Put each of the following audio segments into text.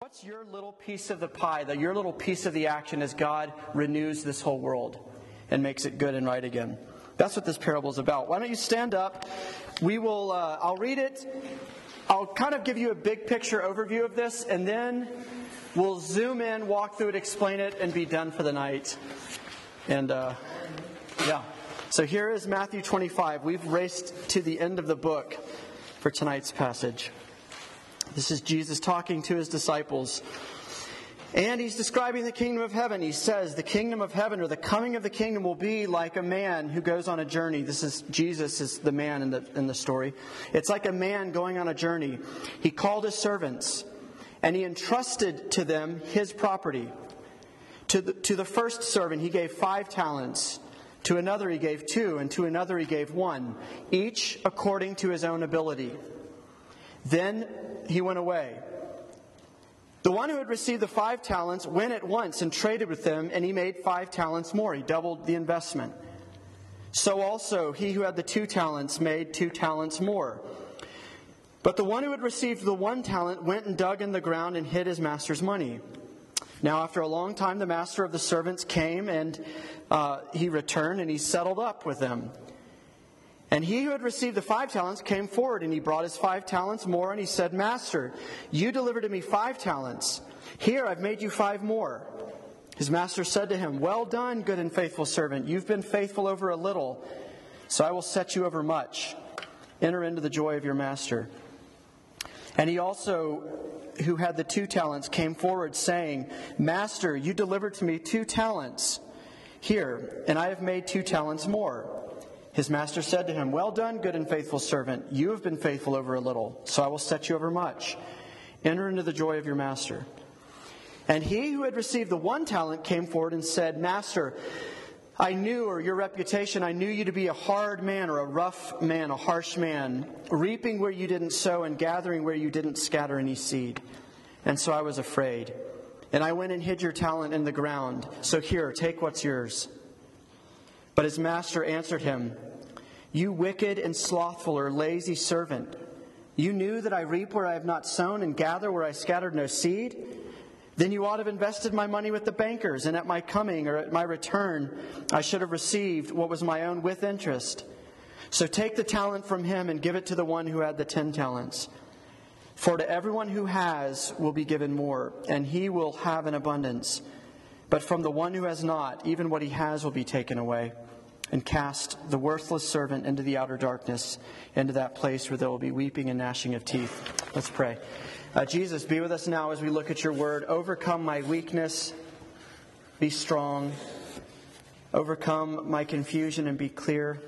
What's your little piece of the pie, that your little piece of the action as God renews this whole world and makes it good and right again? That's what this parable is about. Why don't you stand up? We will. Uh, I'll read it. I'll kind of give you a big picture overview of this, and then we'll zoom in, walk through it, explain it, and be done for the night. And uh, yeah. So here is Matthew 25. We've raced to the end of the book for tonight's passage. This is Jesus talking to his disciples. And he's describing the kingdom of heaven. He says, The kingdom of heaven or the coming of the kingdom will be like a man who goes on a journey. This is Jesus is the man in the, in the story. It's like a man going on a journey. He called his servants and he entrusted to them his property. To the, to the first servant, he gave five talents. To another, he gave two. And to another, he gave one, each according to his own ability. Then he went away. The one who had received the five talents went at once and traded with them, and he made five talents more. He doubled the investment. So also, he who had the two talents made two talents more. But the one who had received the one talent went and dug in the ground and hid his master's money. Now, after a long time, the master of the servants came and uh, he returned and he settled up with them. And he who had received the five talents came forward, and he brought his five talents more, and he said, Master, you delivered to me five talents. Here I've made you five more. His master said to him, Well done, good and faithful servant. You've been faithful over a little, so I will set you over much. Enter into the joy of your master. And he also, who had the two talents, came forward, saying, Master, you delivered to me two talents. Here, and I have made two talents more. His master said to him, Well done, good and faithful servant. You have been faithful over a little, so I will set you over much. Enter into the joy of your master. And he who had received the one talent came forward and said, Master, I knew, or your reputation, I knew you to be a hard man or a rough man, a harsh man, reaping where you didn't sow and gathering where you didn't scatter any seed. And so I was afraid. And I went and hid your talent in the ground. So here, take what's yours. But his master answered him, You wicked and slothful or lazy servant, you knew that I reap where I have not sown and gather where I scattered no seed? Then you ought to have invested my money with the bankers, and at my coming or at my return, I should have received what was my own with interest. So take the talent from him and give it to the one who had the ten talents. For to everyone who has will be given more, and he will have an abundance. But from the one who has not, even what he has will be taken away and cast the worthless servant into the outer darkness, into that place where there will be weeping and gnashing of teeth. Let's pray. Uh, Jesus, be with us now as we look at your word. Overcome my weakness, be strong. Overcome my confusion and be clear.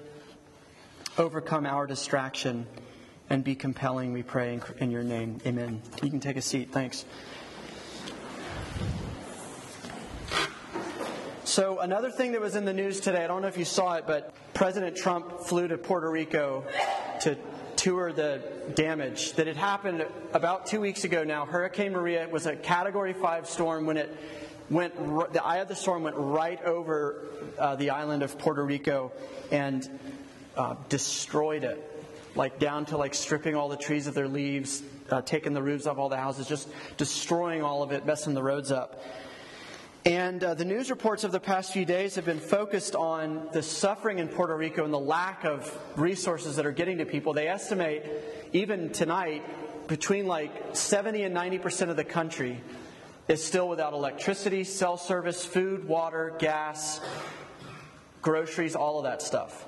Overcome our distraction and be compelling, we pray in your name. Amen. You can take a seat. Thanks. So, another thing that was in the news today, I don't know if you saw it, but President Trump flew to Puerto Rico to tour the damage that had happened about two weeks ago now. Hurricane Maria was a category five storm when it went, the eye of the storm went right over uh, the island of Puerto Rico and uh, destroyed it, like down to like stripping all the trees of their leaves, uh, taking the roofs off all the houses, just destroying all of it, messing the roads up. And uh, the news reports of the past few days have been focused on the suffering in Puerto Rico and the lack of resources that are getting to people. They estimate, even tonight, between like 70 and 90 percent of the country is still without electricity, cell service, food, water, gas, groceries, all of that stuff.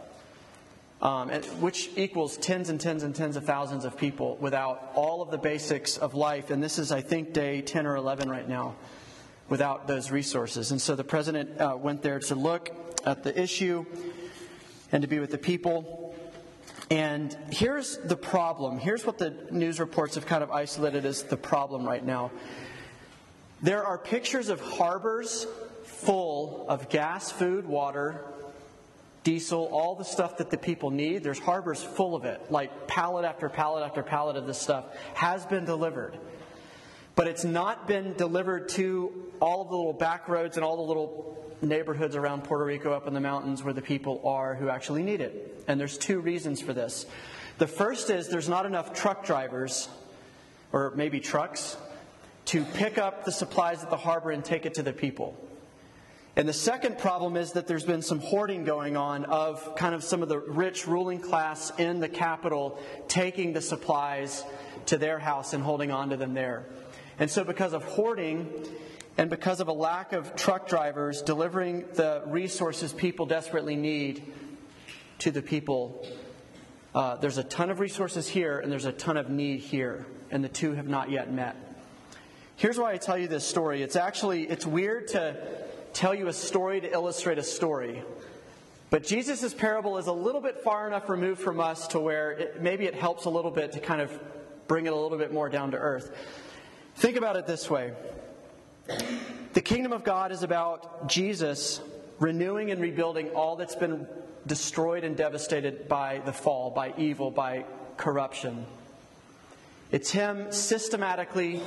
Um, which equals tens and tens and tens of thousands of people without all of the basics of life. And this is, I think, day 10 or 11 right now without those resources. And so the president uh, went there to look at the issue and to be with the people. And here's the problem. Here's what the news reports have kind of isolated as the problem right now. There are pictures of harbors full of gas, food, water, diesel, all the stuff that the people need. There's harbors full of it, like pallet after pallet after pallet of this stuff has been delivered but it's not been delivered to all of the little back roads and all the little neighborhoods around Puerto Rico up in the mountains where the people are who actually need it. And there's two reasons for this. The first is there's not enough truck drivers, or maybe trucks, to pick up the supplies at the harbor and take it to the people. And the second problem is that there's been some hoarding going on of kind of some of the rich ruling class in the capital taking the supplies to their house and holding on to them there. And so, because of hoarding and because of a lack of truck drivers delivering the resources people desperately need to the people, uh, there's a ton of resources here and there's a ton of need here, and the two have not yet met. Here's why I tell you this story. It's actually it's weird to tell you a story to illustrate a story. But Jesus' parable is a little bit far enough removed from us to where it, maybe it helps a little bit to kind of bring it a little bit more down to earth. Think about it this way The kingdom of God is about Jesus renewing and rebuilding all that's been destroyed and devastated by the fall, by evil, by corruption. It's Him systematically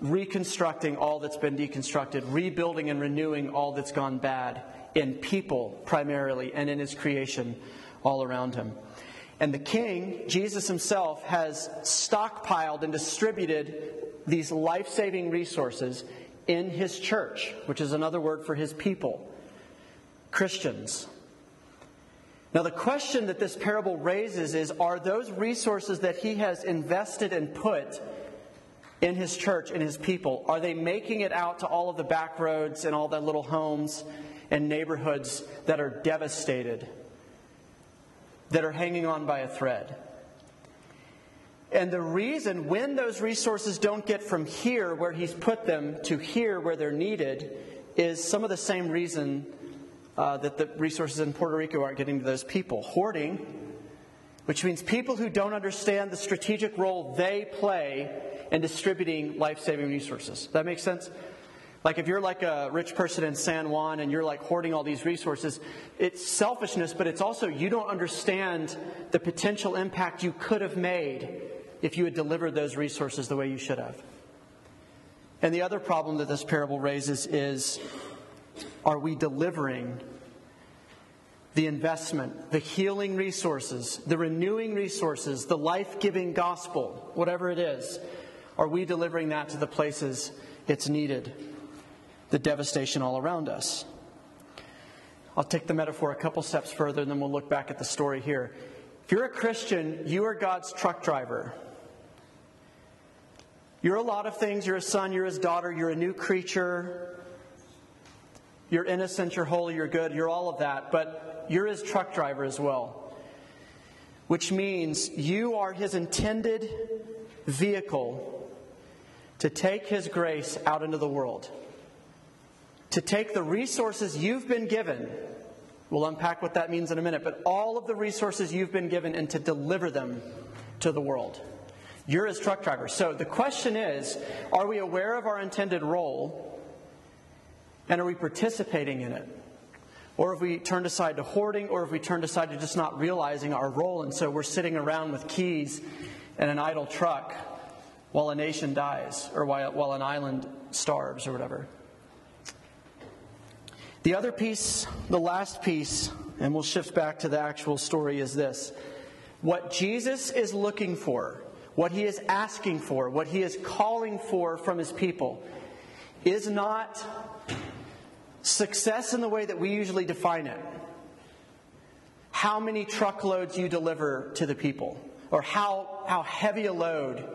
reconstructing all that's been deconstructed, rebuilding and renewing all that's gone bad in people primarily and in his creation all around him. And the king, Jesus himself, has stockpiled and distributed these life saving resources in his church, which is another word for his people, Christians. Now, the question that this parable raises is are those resources that he has invested and put in his church, in his people? Are they making it out to all of the back roads and all the little homes and neighborhoods that are devastated, that are hanging on by a thread? And the reason when those resources don't get from here where he's put them to here where they're needed is some of the same reason uh, that the resources in Puerto Rico aren't getting to those people. Hoarding, which means people who don't understand the strategic role they play in distributing life saving resources. That makes sense? Like if you're like a rich person in San Juan and you're like hoarding all these resources, it's selfishness, but it's also you don't understand the potential impact you could have made if you had delivered those resources the way you should have. And the other problem that this parable raises is are we delivering the investment, the healing resources, the renewing resources, the life giving gospel, whatever it is, are we delivering that to the places it's needed? The devastation all around us. I'll take the metaphor a couple steps further and then we'll look back at the story here. If you're a Christian, you are God's truck driver. You're a lot of things. You're a son, you're his daughter, you're a new creature. You're innocent, you're holy, you're good, you're all of that. But you're his truck driver as well, which means you are his intended vehicle to take his grace out into the world, to take the resources you've been given. We'll unpack what that means in a minute, but all of the resources you've been given and to deliver them to the world. You're his truck driver. So the question is are we aware of our intended role and are we participating in it? or have we turned aside to hoarding, or have we turned aside to just not realizing our role, and so we're sitting around with keys and an idle truck while a nation dies, or while, while an island starves, or whatever. The other piece, the last piece, and we'll shift back to the actual story, is this. What Jesus is looking for, what he is asking for, what he is calling for from his people, is not Success in the way that we usually define it. How many truckloads you deliver to the people, or how, how heavy a load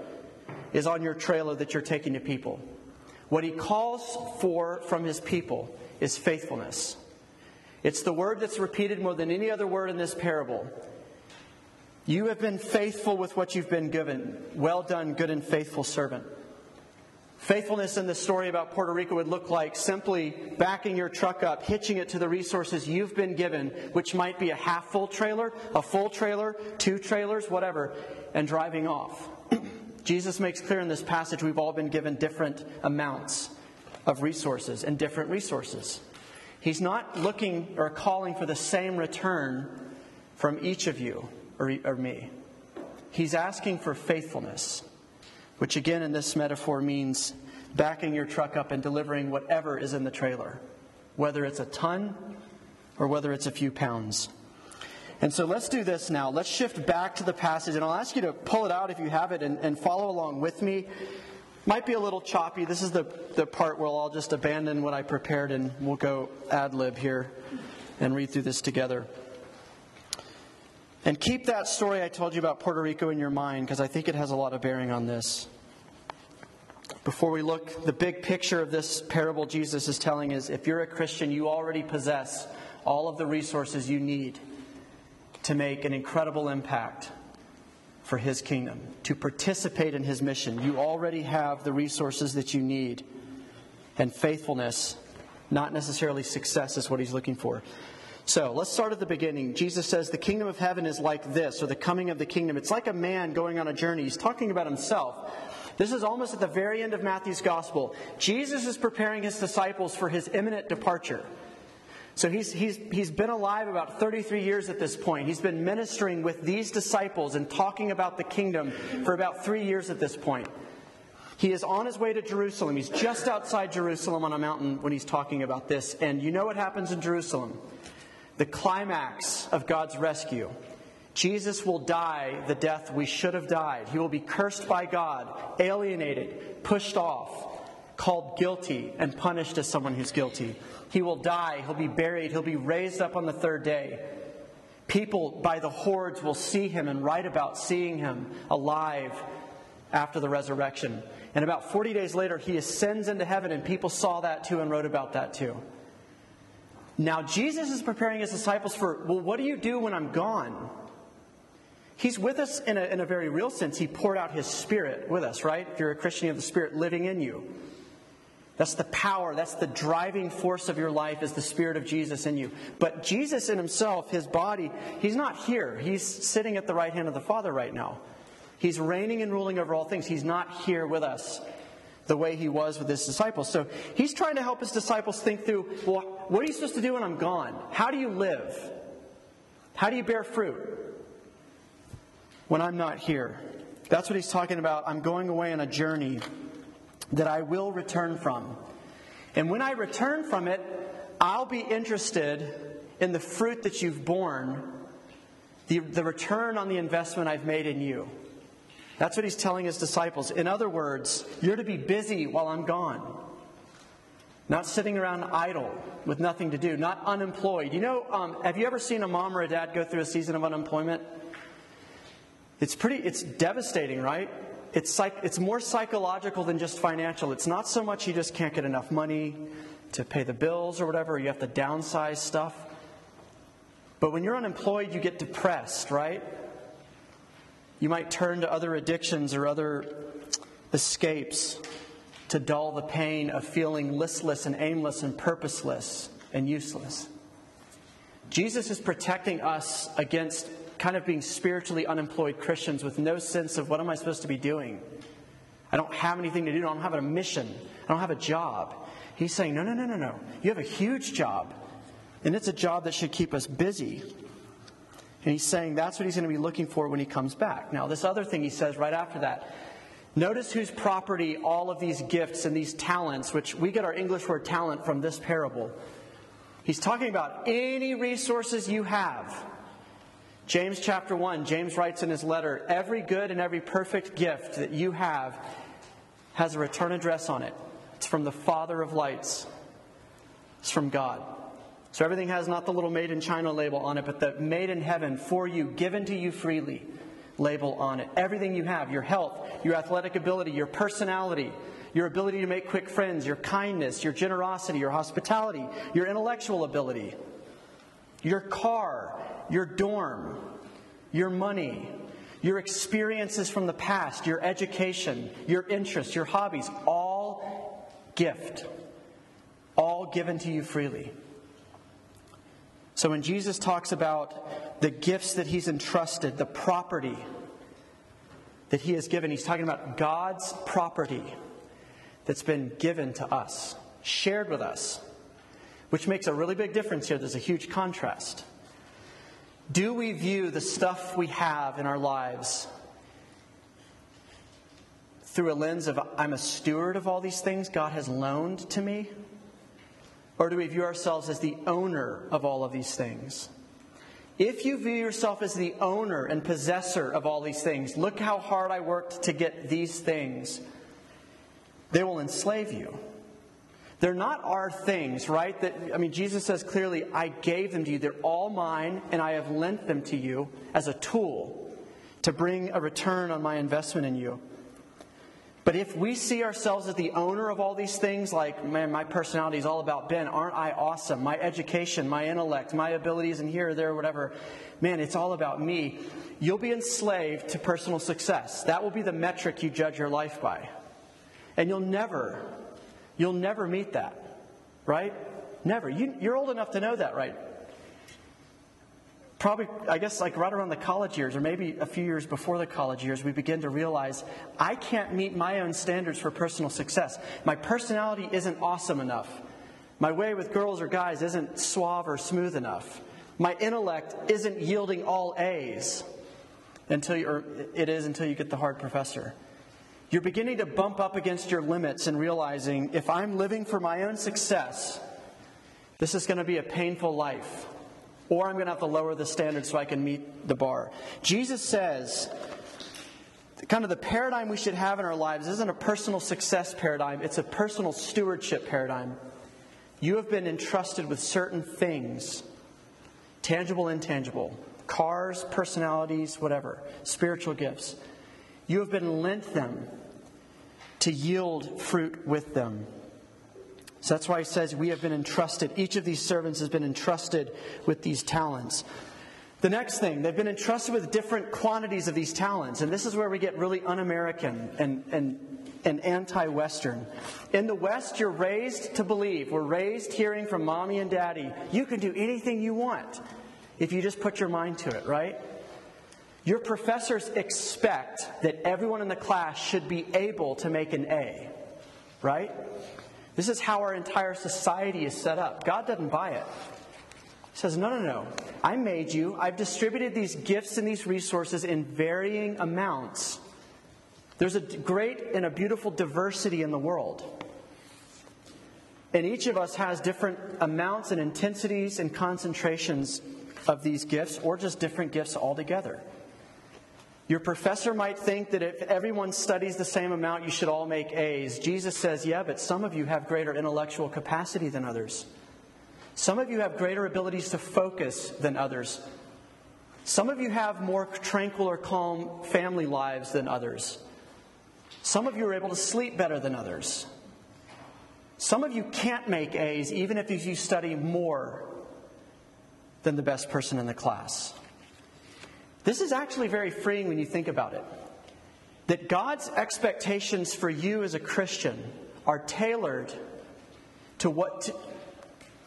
is on your trailer that you're taking to people. What he calls for from his people is faithfulness. It's the word that's repeated more than any other word in this parable. You have been faithful with what you've been given. Well done, good and faithful servant. Faithfulness in the story about Puerto Rico would look like simply backing your truck up, hitching it to the resources you've been given, which might be a half full trailer, a full trailer, two trailers, whatever, and driving off. Jesus makes clear in this passage we've all been given different amounts of resources and different resources. He's not looking or calling for the same return from each of you or, or me. He's asking for faithfulness which again in this metaphor means backing your truck up and delivering whatever is in the trailer, whether it's a ton or whether it's a few pounds. And so let's do this now. Let's shift back to the passage, and I'll ask you to pull it out if you have it and, and follow along with me. Might be a little choppy. This is the, the part where I'll just abandon what I prepared and we'll go ad lib here and read through this together. And keep that story I told you about Puerto Rico in your mind because I think it has a lot of bearing on this. Before we look, the big picture of this parable Jesus is telling is if you're a Christian, you already possess all of the resources you need to make an incredible impact for His kingdom, to participate in His mission. You already have the resources that you need. And faithfulness, not necessarily success, is what He's looking for. So let's start at the beginning. Jesus says the kingdom of heaven is like this, or the coming of the kingdom. It's like a man going on a journey. He's talking about himself. This is almost at the very end of Matthew's gospel. Jesus is preparing his disciples for his imminent departure. So he's, he's, he's been alive about 33 years at this point. He's been ministering with these disciples and talking about the kingdom for about three years at this point. He is on his way to Jerusalem. He's just outside Jerusalem on a mountain when he's talking about this. And you know what happens in Jerusalem? the climax of God's rescue. Jesus will die the death we should have died. He will be cursed by God, alienated, pushed off, called guilty, and punished as someone who's guilty. He will die, he'll be buried, he'll be raised up on the third day. People by the hordes will see him and write about seeing him alive after the resurrection. And about 40 days later, he ascends into heaven, and people saw that too and wrote about that too. Now, Jesus is preparing his disciples for, well, what do you do when I'm gone? He's with us in a, in a very real sense. He poured out his spirit with us, right? If you're a Christian, you have the spirit living in you. That's the power, that's the driving force of your life is the Spirit of Jesus in you. But Jesus in himself, his body, he's not here. He's sitting at the right hand of the Father right now. He's reigning and ruling over all things. He's not here with us the way he was with his disciples. So he's trying to help his disciples think through well, what are you supposed to do when I'm gone? How do you live? How do you bear fruit when I'm not here? That's what he's talking about. I'm going away on a journey that I will return from. And when I return from it, I'll be interested in the fruit that you've borne, the, the return on the investment I've made in you. That's what he's telling his disciples. In other words, you're to be busy while I'm gone. Not sitting around idle with nothing to do, not unemployed. You know, um, have you ever seen a mom or a dad go through a season of unemployment? It's pretty, it's devastating, right? It's, psych, it's more psychological than just financial. It's not so much you just can't get enough money to pay the bills or whatever, you have to downsize stuff. But when you're unemployed, you get depressed, right? You might turn to other addictions or other escapes to dull the pain of feeling listless and aimless and purposeless and useless. Jesus is protecting us against kind of being spiritually unemployed Christians with no sense of what am I supposed to be doing? I don't have anything to do. I don't have a mission. I don't have a job. He's saying, no, no, no, no, no. You have a huge job. And it's a job that should keep us busy. And he's saying that's what he's going to be looking for when he comes back. Now, this other thing he says right after that notice whose property all of these gifts and these talents, which we get our English word talent from this parable. He's talking about any resources you have. James chapter 1, James writes in his letter every good and every perfect gift that you have has a return address on it. It's from the Father of lights, it's from God. So everything has not the little made in China label on it, but the made in heaven for you, given to you freely label on it. Everything you have your health, your athletic ability, your personality, your ability to make quick friends, your kindness, your generosity, your hospitality, your intellectual ability, your car, your dorm, your money, your experiences from the past, your education, your interests, your hobbies, all gift, all given to you freely. So when Jesus talks about the gifts that he's entrusted, the property that he has given, he's talking about God's property that's been given to us, shared with us, which makes a really big difference here. There's a huge contrast. Do we view the stuff we have in our lives through a lens of I'm a steward of all these things God has loaned to me? Or do we view ourselves as the owner of all of these things? If you view yourself as the owner and possessor of all these things, look how hard I worked to get these things. they will enslave you. They're not our things, right? That I mean Jesus says clearly, I gave them to you. They're all mine and I have lent them to you as a tool to bring a return on my investment in you. But if we see ourselves as the owner of all these things, like, man, my personality is all about Ben, aren't I awesome? My education, my intellect, my abilities in here, there, whatever, man, it's all about me. You'll be enslaved to personal success. That will be the metric you judge your life by. And you'll never, you'll never meet that, right? Never. You, you're old enough to know that, right? probably, I guess, like right around the college years, or maybe a few years before the college years, we begin to realize I can't meet my own standards for personal success. My personality isn't awesome enough. My way with girls or guys isn't suave or smooth enough. My intellect isn't yielding all A's until you, or it is until you get the hard professor. You're beginning to bump up against your limits and realizing if I'm living for my own success, this is going to be a painful life or I'm going to have to lower the standard so I can meet the bar. Jesus says, kind of the paradigm we should have in our lives isn't a personal success paradigm, it's a personal stewardship paradigm. You have been entrusted with certain things, tangible, intangible, cars, personalities, whatever, spiritual gifts. You have been lent them to yield fruit with them. So that's why he says we have been entrusted. Each of these servants has been entrusted with these talents. The next thing, they've been entrusted with different quantities of these talents. And this is where we get really un American and, and, and anti Western. In the West, you're raised to believe. We're raised hearing from mommy and daddy, you can do anything you want if you just put your mind to it, right? Your professors expect that everyone in the class should be able to make an A, right? This is how our entire society is set up. God doesn't buy it. He says, No, no, no. I made you. I've distributed these gifts and these resources in varying amounts. There's a great and a beautiful diversity in the world. And each of us has different amounts and intensities and concentrations of these gifts, or just different gifts altogether. Your professor might think that if everyone studies the same amount, you should all make A's. Jesus says, yeah, but some of you have greater intellectual capacity than others. Some of you have greater abilities to focus than others. Some of you have more tranquil or calm family lives than others. Some of you are able to sleep better than others. Some of you can't make A's even if you study more than the best person in the class. This is actually very freeing when you think about it. That God's expectations for you as a Christian are tailored to what to,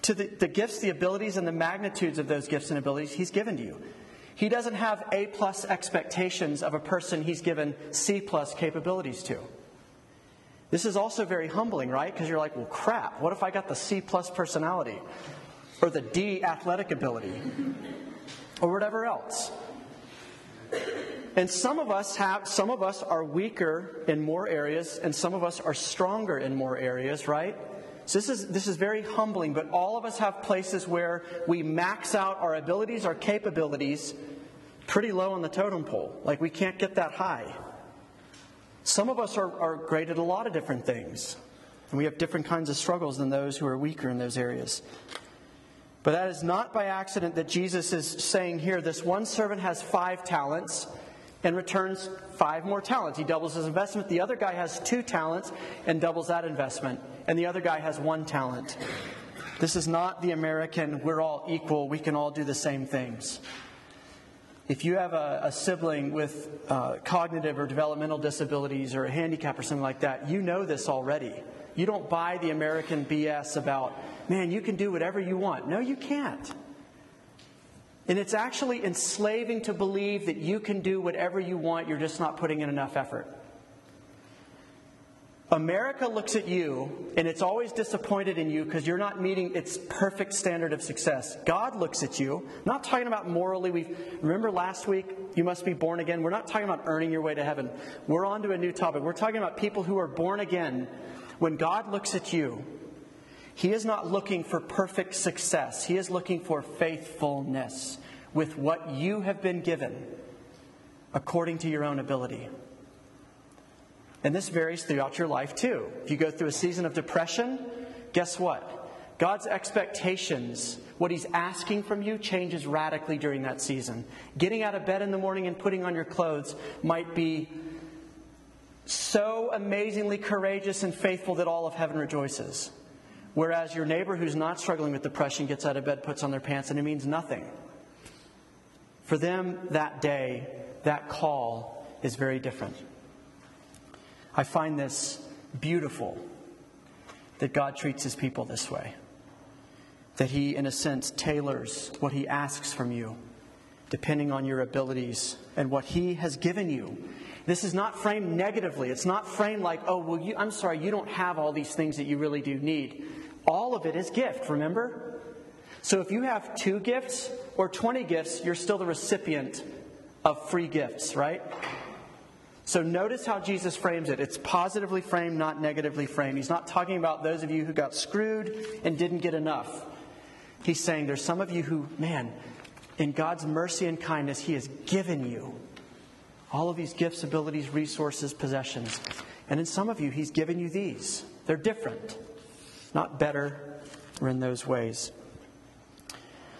to the, the gifts, the abilities, and the magnitudes of those gifts and abilities He's given to you. He doesn't have A plus expectations of a person He's given C plus capabilities to. This is also very humbling, right? Because you're like, well, crap, what if I got the C plus personality? Or the D athletic ability? Or whatever else. And some of us have some of us are weaker in more areas and some of us are stronger in more areas, right? So this is this is very humbling, but all of us have places where we max out our abilities, our capabilities pretty low on the totem pole. Like we can't get that high. Some of us are, are great at a lot of different things. And we have different kinds of struggles than those who are weaker in those areas. But that is not by accident that Jesus is saying here this one servant has five talents and returns five more talents. He doubles his investment. The other guy has two talents and doubles that investment. And the other guy has one talent. This is not the American, we're all equal, we can all do the same things. If you have a, a sibling with uh, cognitive or developmental disabilities or a handicap or something like that, you know this already. You don't buy the American BS about, man, you can do whatever you want. No, you can't. And it's actually enslaving to believe that you can do whatever you want, you're just not putting in enough effort. America looks at you and it's always disappointed in you because you're not meeting its perfect standard of success. God looks at you, not talking about morally. We remember last week you must be born again. We're not talking about earning your way to heaven. We're on to a new topic. We're talking about people who are born again. When God looks at you, he is not looking for perfect success, He is looking for faithfulness with what you have been given according to your own ability. And this varies throughout your life too. If you go through a season of depression, guess what? God's expectations, what He's asking from you, changes radically during that season. Getting out of bed in the morning and putting on your clothes might be so amazingly courageous and faithful that all of heaven rejoices. Whereas your neighbor who's not struggling with depression gets out of bed, puts on their pants, and it means nothing. For them, that day, that call is very different. I find this beautiful that God treats his people this way. That he, in a sense, tailors what he asks from you, depending on your abilities and what he has given you. This is not framed negatively. It's not framed like, oh, well, you, I'm sorry, you don't have all these things that you really do need. All of it is gift, remember? So if you have two gifts or 20 gifts, you're still the recipient of free gifts, right? So notice how Jesus frames it. It's positively framed, not negatively framed. He's not talking about those of you who got screwed and didn't get enough. He's saying there's some of you who, man, in God's mercy and kindness, He has given you all of these gifts, abilities, resources, possessions. And in some of you, He's given you these. They're different, not better or in those ways.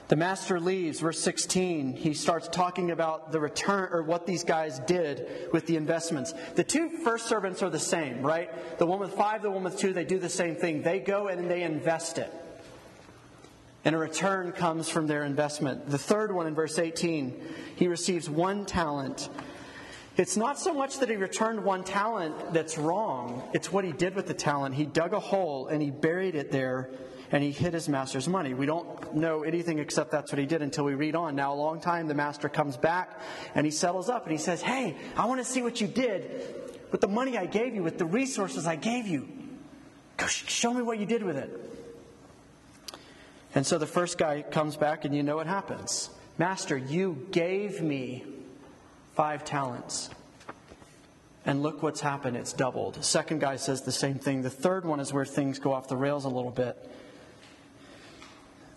The master leaves, verse 16. He starts talking about the return or what these guys did with the investments. The two first servants are the same, right? The one with five, the one with two, they do the same thing. They go and they invest it. And a return comes from their investment. The third one in verse 18, he receives one talent. It's not so much that he returned one talent that's wrong, it's what he did with the talent. He dug a hole and he buried it there and he hid his master's money. We don't know anything except that's what he did until we read on. Now, a long time, the master comes back and he settles up and he says, Hey, I want to see what you did with the money I gave you, with the resources I gave you. Go show me what you did with it. And so the first guy comes back, and you know what happens. Master, you gave me five talents. And look what's happened, it's doubled. Second guy says the same thing. The third one is where things go off the rails a little bit.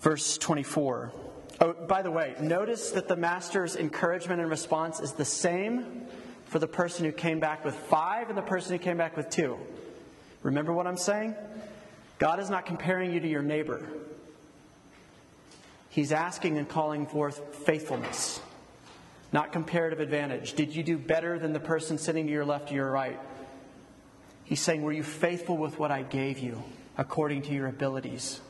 Verse 24. Oh, by the way, notice that the master's encouragement and response is the same for the person who came back with five and the person who came back with two. Remember what I'm saying? God is not comparing you to your neighbor. He's asking and calling forth faithfulness, not comparative advantage. Did you do better than the person sitting to your left or your right? He's saying, Were you faithful with what I gave you according to your abilities?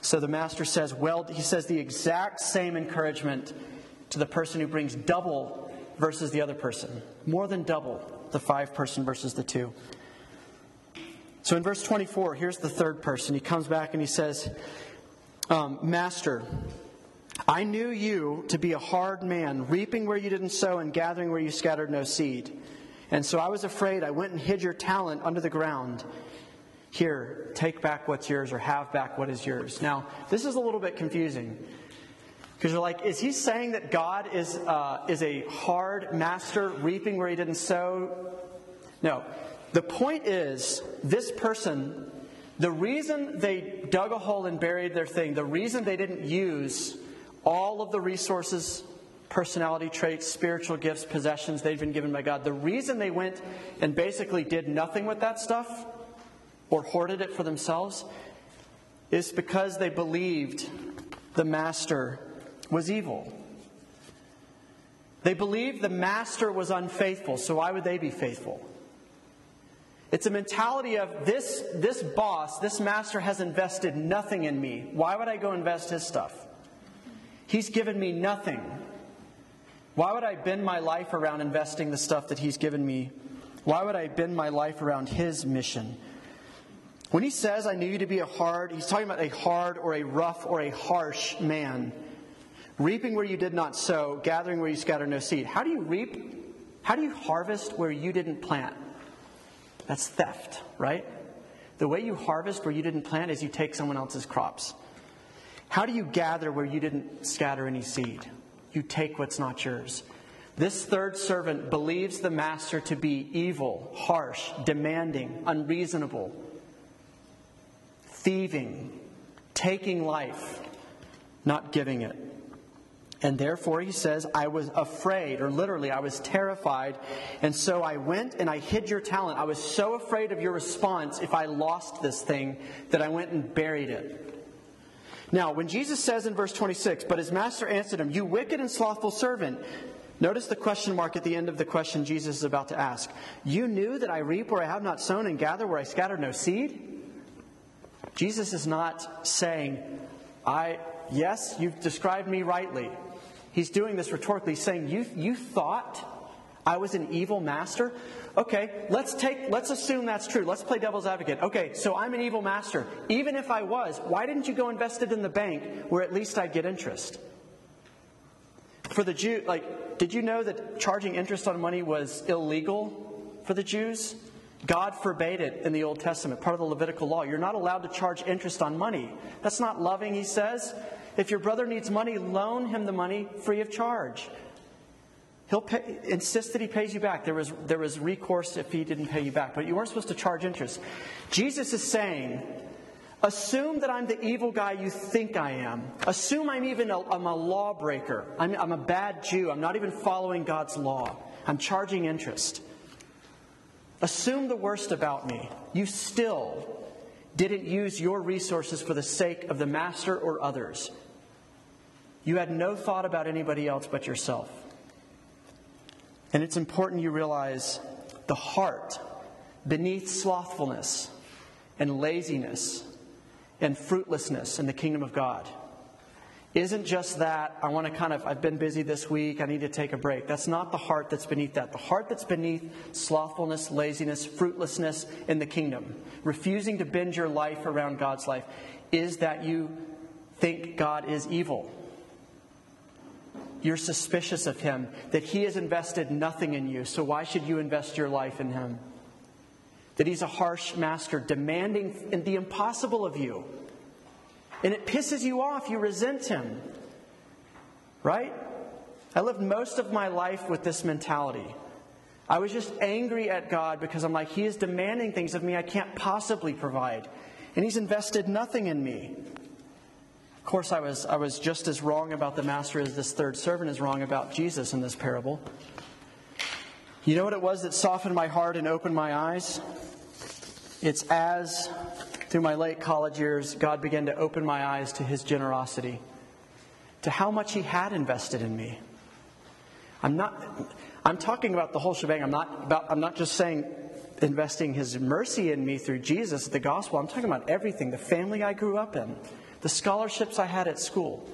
So the master says, well, he says the exact same encouragement to the person who brings double versus the other person. More than double the five person versus the two. So in verse 24, here's the third person. He comes back and he says, um, Master, I knew you to be a hard man, reaping where you didn't sow and gathering where you scattered no seed. And so I was afraid. I went and hid your talent under the ground. Here, take back what's yours or have back what is yours. Now, this is a little bit confusing. Because you're like, is he saying that God is, uh, is a hard master reaping where he didn't sow? No. The point is, this person, the reason they dug a hole and buried their thing, the reason they didn't use all of the resources, personality traits, spiritual gifts, possessions they'd been given by God, the reason they went and basically did nothing with that stuff or hoarded it for themselves is because they believed the master was evil. They believed the master was unfaithful, so why would they be faithful? It's a mentality of this, this boss, this master has invested nothing in me. Why would I go invest his stuff? He's given me nothing. Why would I bend my life around investing the stuff that he's given me? Why would I bend my life around his mission? When he says, I knew you to be a hard, he's talking about a hard or a rough or a harsh man. Reaping where you did not sow, gathering where you scattered no seed. How do you reap? How do you harvest where you didn't plant? That's theft, right? The way you harvest where you didn't plant is you take someone else's crops. How do you gather where you didn't scatter any seed? You take what's not yours. This third servant believes the master to be evil, harsh, demanding, unreasonable thieving, taking life, not giving it. And therefore, he says, I was afraid, or literally, I was terrified. And so I went and I hid your talent. I was so afraid of your response if I lost this thing that I went and buried it. Now, when Jesus says in verse 26, But his master answered him, You wicked and slothful servant, notice the question mark at the end of the question Jesus is about to ask. You knew that I reap where I have not sown and gather where I scattered no seed? Jesus is not saying, I, yes, you've described me rightly. He's doing this rhetorically, saying, You, you thought I was an evil master? Okay, let's take let's assume that's true. Let's play devil's advocate. Okay, so I'm an evil master. Even if I was, why didn't you go invest it in the bank where at least I'd get interest? For the Jew, like, did you know that charging interest on money was illegal for the Jews? God forbade it in the Old Testament, part of the Levitical law. You're not allowed to charge interest on money. That's not loving, he says. If your brother needs money, loan him the money free of charge. He'll pay, insist that he pays you back. There was, there was recourse if he didn't pay you back, but you weren't supposed to charge interest. Jesus is saying, assume that I'm the evil guy you think I am. Assume I'm even a, I'm a lawbreaker. I'm, I'm a bad Jew. I'm not even following God's law. I'm charging interest. Assume the worst about me. You still didn't use your resources for the sake of the master or others. You had no thought about anybody else but yourself. And it's important you realize the heart beneath slothfulness and laziness and fruitlessness in the kingdom of God isn't just that I want to kind of, I've been busy this week, I need to take a break. That's not the heart that's beneath that. The heart that's beneath slothfulness, laziness, fruitlessness in the kingdom, refusing to bend your life around God's life, is that you think God is evil you're suspicious of him, that he has invested nothing in you, so why should you invest your life in him? That he's a harsh master, demanding the impossible of you. And it pisses you off, you resent him. Right? I lived most of my life with this mentality. I was just angry at God because I'm like, He is demanding things of me I can't possibly provide. And He's invested nothing in me course, I was, I was just as wrong about the master as this third servant is wrong about Jesus in this parable. You know what it was that softened my heart and opened my eyes? It's as, through my late college years, God began to open my eyes to his generosity, to how much he had invested in me. I'm not, I'm talking about the whole shebang. I'm not, about, I'm not just saying investing his mercy in me through Jesus, the gospel. I'm talking about everything, the family I grew up in the scholarships I had at school,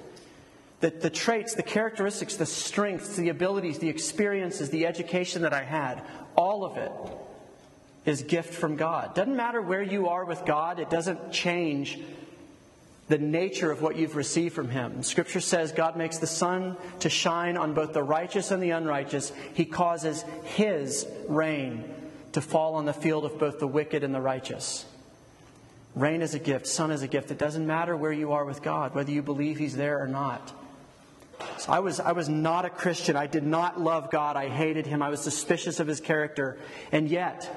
the, the traits, the characteristics, the strengths, the abilities, the experiences, the education that I had, all of it is gift from God. Doesn't matter where you are with God, it doesn't change the nature of what you've received from him. Scripture says God makes the sun to shine on both the righteous and the unrighteous. He causes his rain to fall on the field of both the wicked and the righteous. Rain is a gift, sun is a gift. It doesn't matter where you are with God, whether you believe He's there or not. So I was, I was not a Christian. I did not love God. I hated Him. I was suspicious of His character. And yet,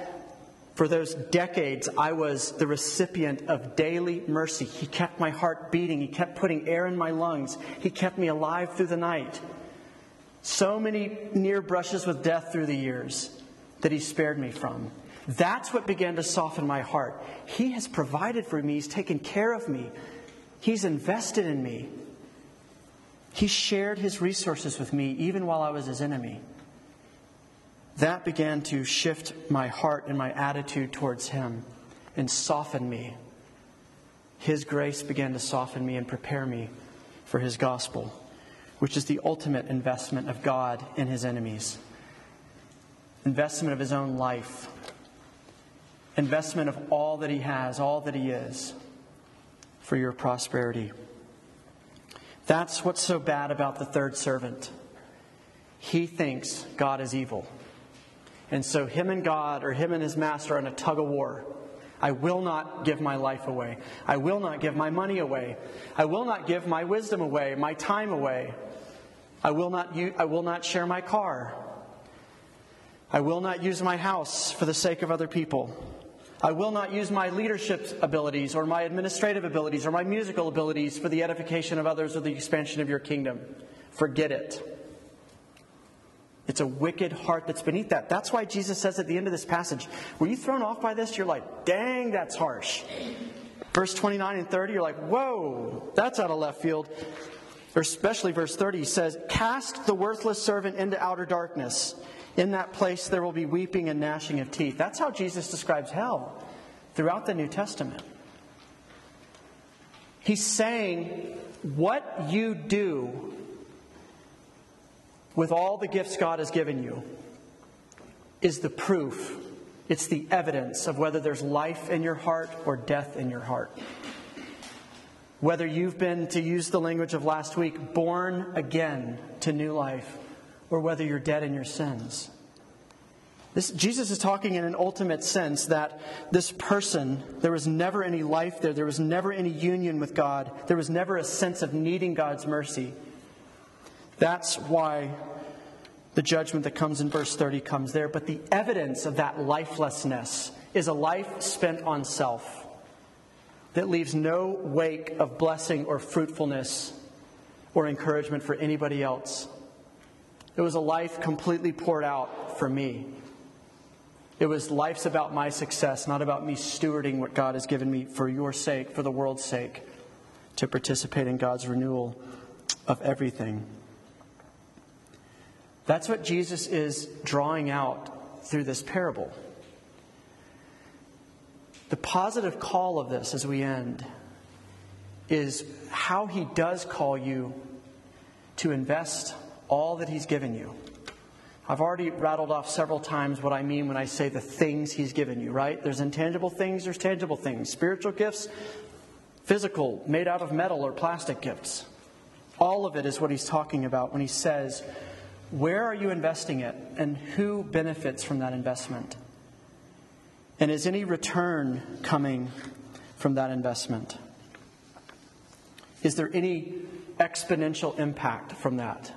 for those decades, I was the recipient of daily mercy. He kept my heart beating. He kept putting air in my lungs. He kept me alive through the night. So many near brushes with death through the years that He spared me from. That's what began to soften my heart. He has provided for me, He's taken care of me, He's invested in me. He shared His resources with me even while I was His enemy. That began to shift my heart and my attitude towards Him and soften me. His grace began to soften me and prepare me for His gospel, which is the ultimate investment of God in His enemies. Investment of His own life investment of all that He has, all that He is, for your prosperity. That's what's so bad about the third servant. He thinks God is evil. And so, him and God, or him and his master, are in a tug of war. I will not give my life away. I will not give my money away. I will not give my wisdom away, my time away. I will not, I will not share my car. I will not use my house for the sake of other people. I will not use my leadership abilities or my administrative abilities or my musical abilities for the edification of others or the expansion of your kingdom. forget it. It's a wicked heart that's beneath that. That's why Jesus says at the end of this passage, were you thrown off by this? You're like, dang, that's harsh. Verse 29 and 30, you're like, whoa, that's out of left field. Or especially verse 30 says, Cast the worthless servant into outer darkness. In that place there will be weeping and gnashing of teeth. That's how Jesus describes hell throughout the New Testament. He's saying, What you do with all the gifts God has given you is the proof, it's the evidence of whether there's life in your heart or death in your heart. Whether you've been, to use the language of last week, born again to new life, or whether you're dead in your sins. This, Jesus is talking in an ultimate sense that this person, there was never any life there, there was never any union with God, there was never a sense of needing God's mercy. That's why the judgment that comes in verse 30 comes there. But the evidence of that lifelessness is a life spent on self that leaves no wake of blessing or fruitfulness or encouragement for anybody else. It was a life completely poured out for me. It was life's about my success, not about me stewarding what God has given me for your sake, for the world's sake, to participate in God's renewal of everything. That's what Jesus is drawing out through this parable. The positive call of this as we end is how he does call you to invest all that he's given you. I've already rattled off several times what I mean when I say the things he's given you, right? There's intangible things, there's tangible things. Spiritual gifts, physical, made out of metal or plastic gifts. All of it is what he's talking about when he says, where are you investing it, and who benefits from that investment? And is any return coming from that investment? Is there any exponential impact from that?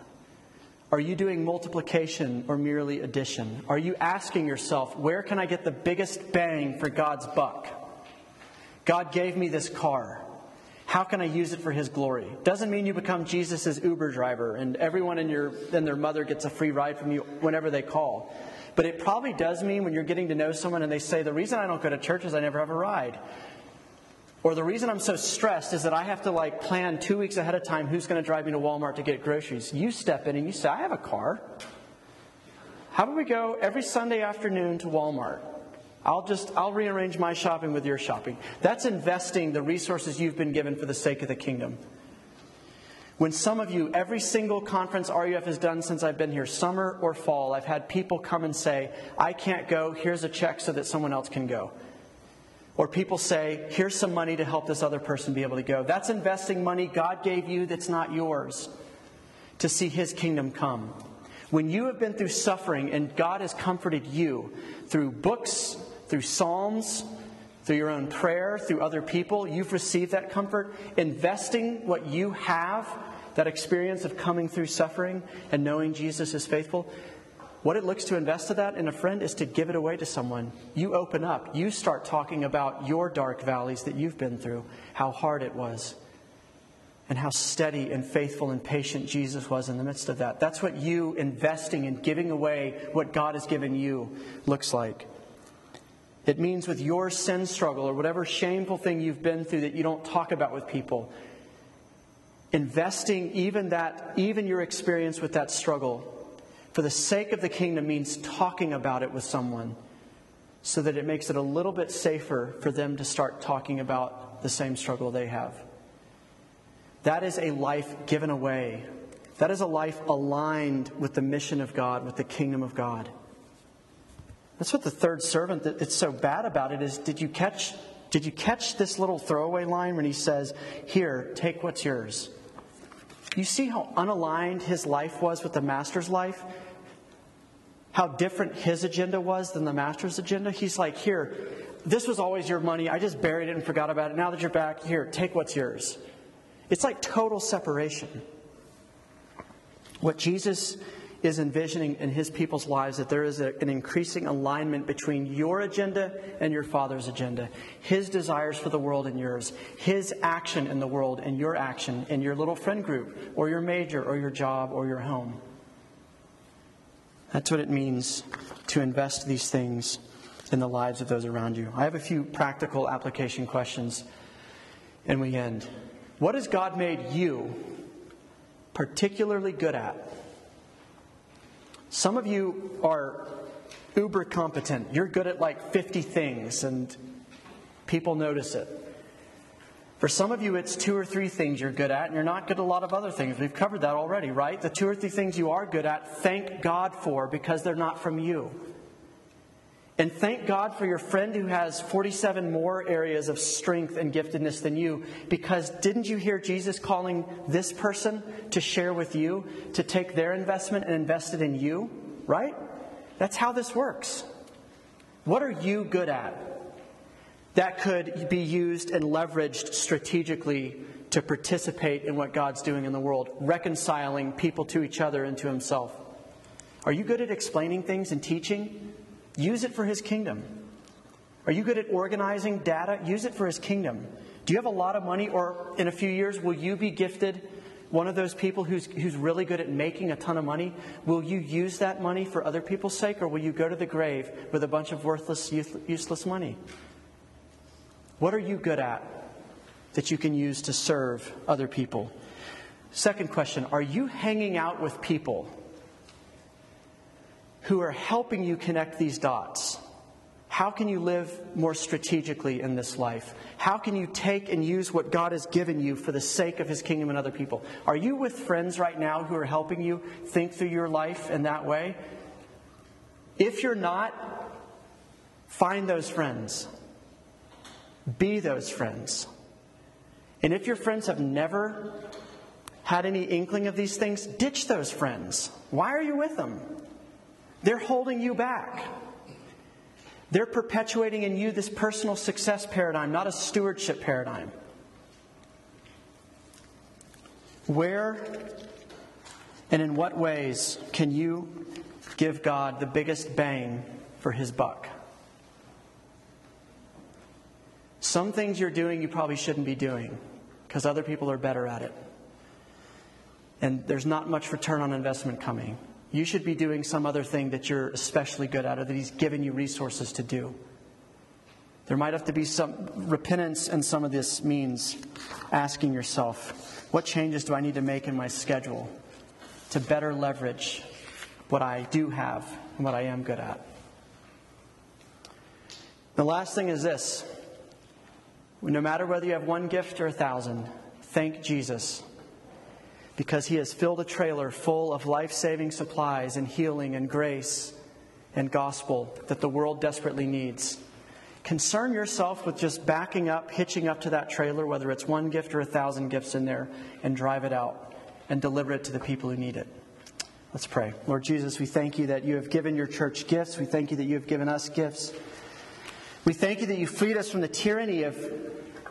Are you doing multiplication or merely addition? Are you asking yourself, where can I get the biggest bang for God's buck? God gave me this car. How can I use it for His glory? Doesn't mean you become Jesus' Uber driver and everyone in your and their mother gets a free ride from you whenever they call. But it probably does mean when you're getting to know someone and they say, The reason I don't go to church is I never have a ride. Or the reason I'm so stressed is that I have to like plan two weeks ahead of time who's going to drive me to Walmart to get groceries. You step in and you say, I have a car. How about we go every Sunday afternoon to Walmart? I'll just I'll rearrange my shopping with your shopping. That's investing the resources you've been given for the sake of the kingdom. When some of you, every single conference RUF has done since I've been here, summer or fall, I've had people come and say, I can't go, here's a check so that someone else can go. Or people say, here's some money to help this other person be able to go. That's investing money God gave you that's not yours to see his kingdom come. When you have been through suffering and God has comforted you through books, through Psalms, through your own prayer, through other people, you've received that comfort. Investing what you have, that experience of coming through suffering and knowing Jesus is faithful, what it looks to invest to that in a friend is to give it away to someone. You open up, you start talking about your dark valleys that you've been through, how hard it was, and how steady and faithful and patient Jesus was in the midst of that. That's what you investing and giving away what God has given you looks like. It means with your sin struggle or whatever shameful thing you've been through that you don't talk about with people, investing even that, even your experience with that struggle for the sake of the kingdom means talking about it with someone so that it makes it a little bit safer for them to start talking about the same struggle they have. That is a life given away. That is a life aligned with the mission of God, with the kingdom of God. That's what the third servant that it's so bad about it is did you catch did you catch this little throwaway line when he says, "Here, take what's yours." You see how unaligned his life was with the master's life? How different his agenda was than the master's agenda? He's like, "Here, this was always your money. I just buried it and forgot about it. Now that you're back, here, take what's yours." It's like total separation. What Jesus is envisioning in his people's lives that there is a, an increasing alignment between your agenda and your father's agenda, his desires for the world and yours, his action in the world and your action in your little friend group, or your major, or your job, or your home. That's what it means to invest these things in the lives of those around you. I have a few practical application questions, and we end. What has God made you particularly good at? Some of you are uber competent. You're good at like 50 things, and people notice it. For some of you, it's two or three things you're good at, and you're not good at a lot of other things. We've covered that already, right? The two or three things you are good at, thank God for because they're not from you. And thank God for your friend who has 47 more areas of strength and giftedness than you, because didn't you hear Jesus calling this person to share with you, to take their investment and invest it in you? Right? That's how this works. What are you good at that could be used and leveraged strategically to participate in what God's doing in the world, reconciling people to each other and to Himself? Are you good at explaining things and teaching? Use it for His kingdom. Are you good at organizing data? Use it for His kingdom. Do you have a lot of money, or in a few years, will you be gifted one of those people who's, who's really good at making a ton of money? Will you use that money for other people's sake, or will you go to the grave with a bunch of worthless, useless money? What are you good at that you can use to serve other people? Second question Are you hanging out with people who are helping you connect these dots. How can you live more strategically in this life? How can you take and use what God has given you for the sake of His kingdom and other people? Are you with friends right now who are helping you think through your life in that way? If you're not, find those friends. Be those friends. And if your friends have never had any inkling of these things, ditch those friends. Why are you with them? They're holding you back. They're perpetuating in you this personal success paradigm, not a stewardship paradigm. Where and in what ways can you give God the biggest bang for his buck? Some things you're doing you probably shouldn't be doing because other people are better at it. And there's not much return on investment coming. You should be doing some other thing that you're especially good at or that He's given you resources to do. There might have to be some repentance, and some of this means asking yourself, what changes do I need to make in my schedule to better leverage what I do have and what I am good at? The last thing is this no matter whether you have one gift or a thousand, thank Jesus because he has filled a trailer full of life saving supplies and healing and grace and gospel that the world desperately needs. Concern yourself with just backing up, hitching up to that trailer, whether it's one gift or a thousand gifts in there, and drive it out and deliver it to the people who need it. Let's pray. Lord Jesus, we thank you that you have given your church gifts. We thank you that you have given us gifts. We thank you that you freed us from the tyranny of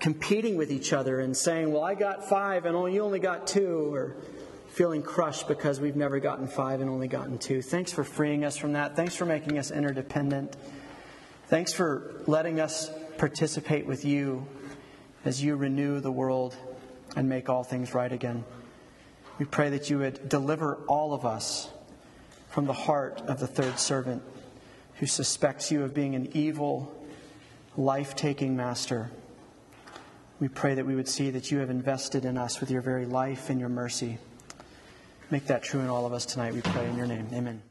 competing with each other and saying, Well, I got five and you only got two, or feeling crushed because we've never gotten five and only gotten two. Thanks for freeing us from that. Thanks for making us interdependent. Thanks for letting us participate with you as you renew the world and make all things right again. We pray that you would deliver all of us from the heart of the third servant who suspects you of being an evil, life taking master. We pray that we would see that you have invested in us with your very life and your mercy. Make that true in all of us tonight, we pray in your name. Amen.